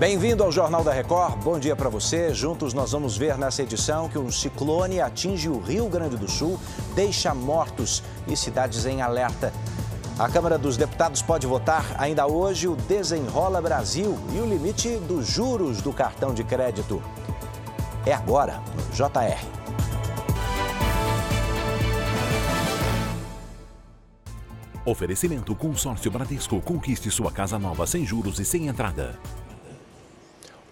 Bem-vindo ao Jornal da Record. Bom dia para você. Juntos nós vamos ver nessa edição que um ciclone atinge o Rio Grande do Sul, deixa mortos e cidades em alerta. A Câmara dos Deputados pode votar ainda hoje o Desenrola Brasil e o limite dos juros do cartão de crédito. É agora no JR. Oferecimento Consórcio Bradesco. Conquiste sua casa nova sem juros e sem entrada.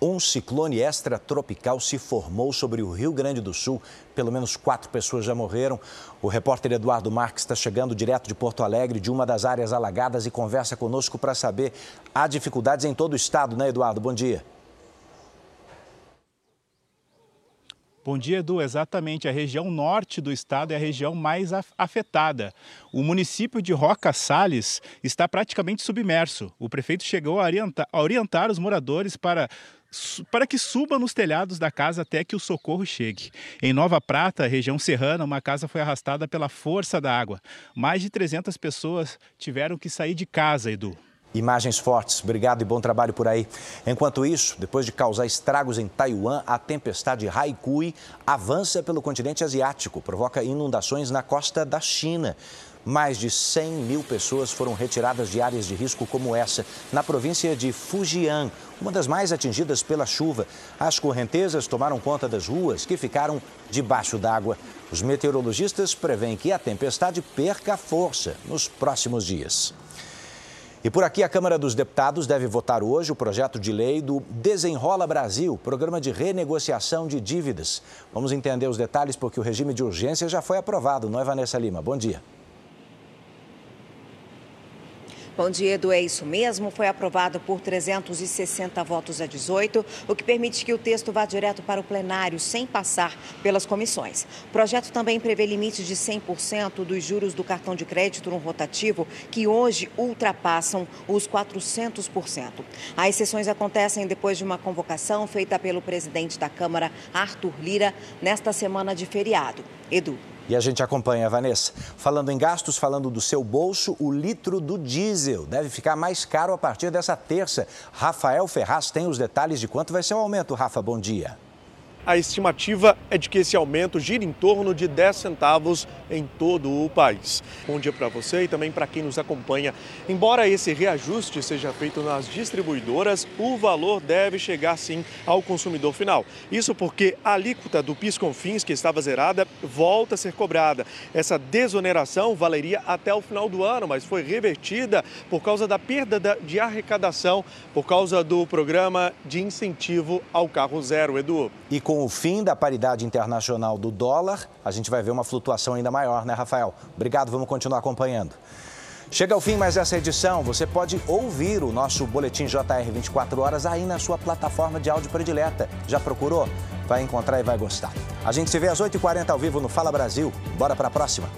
Um ciclone extratropical se formou sobre o Rio Grande do Sul. Pelo menos quatro pessoas já morreram. O repórter Eduardo Marques está chegando direto de Porto Alegre, de uma das áreas alagadas, e conversa conosco para saber. Há dificuldades em todo o estado, né, Eduardo? Bom dia. Bom dia, Edu. Exatamente, a região norte do estado é a região mais afetada. O município de Roca Salles está praticamente submerso. O prefeito chegou a orientar, a orientar os moradores para para que suba nos telhados da casa até que o socorro chegue. Em Nova Prata, região serrana, uma casa foi arrastada pela força da água. Mais de 300 pessoas tiveram que sair de casa, Edu. Imagens fortes, obrigado e bom trabalho por aí. Enquanto isso, depois de causar estragos em Taiwan, a tempestade Haikui avança pelo continente asiático, provoca inundações na costa da China. Mais de 100 mil pessoas foram retiradas de áreas de risco como essa, na província de Fujian, uma das mais atingidas pela chuva. As correntezas tomaram conta das ruas, que ficaram debaixo d'água. Os meteorologistas preveem que a tempestade perca força nos próximos dias. E por aqui, a Câmara dos Deputados deve votar hoje o projeto de lei do Desenrola Brasil, programa de renegociação de dívidas. Vamos entender os detalhes porque o regime de urgência já foi aprovado, não é, Vanessa Lima? Bom dia. Bom dia, Edu. É isso mesmo. Foi aprovado por 360 votos a 18, o que permite que o texto vá direto para o plenário, sem passar pelas comissões. O projeto também prevê limites de 100% dos juros do cartão de crédito no rotativo, que hoje ultrapassam os 400%. As sessões acontecem depois de uma convocação feita pelo presidente da Câmara, Arthur Lira, nesta semana de feriado. Edu. E a gente acompanha, Vanessa. Falando em gastos, falando do seu bolso, o litro do diesel deve ficar mais caro a partir dessa terça. Rafael Ferraz tem os detalhes de quanto vai ser o aumento. Rafa, bom dia. A estimativa é de que esse aumento gira em torno de 10 centavos em todo o país. Bom dia para você e também para quem nos acompanha. Embora esse reajuste seja feito nas distribuidoras, o valor deve chegar sim ao consumidor final. Isso porque a alíquota do PIS/COFINS que estava zerada volta a ser cobrada. Essa desoneração valeria até o final do ano, mas foi revertida por causa da perda de arrecadação por causa do programa de incentivo ao carro zero, Edu. E com o fim da paridade internacional do dólar, a gente vai ver uma flutuação ainda maior, né, Rafael? Obrigado, vamos continuar acompanhando. Chega ao fim mais essa edição. Você pode ouvir o nosso Boletim JR 24 horas aí na sua plataforma de áudio predileta. Já procurou? Vai encontrar e vai gostar. A gente se vê às 8h40 ao vivo no Fala Brasil. Bora para a próxima.